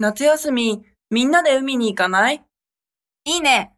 夏休み、みんなで海に行かない？いいね。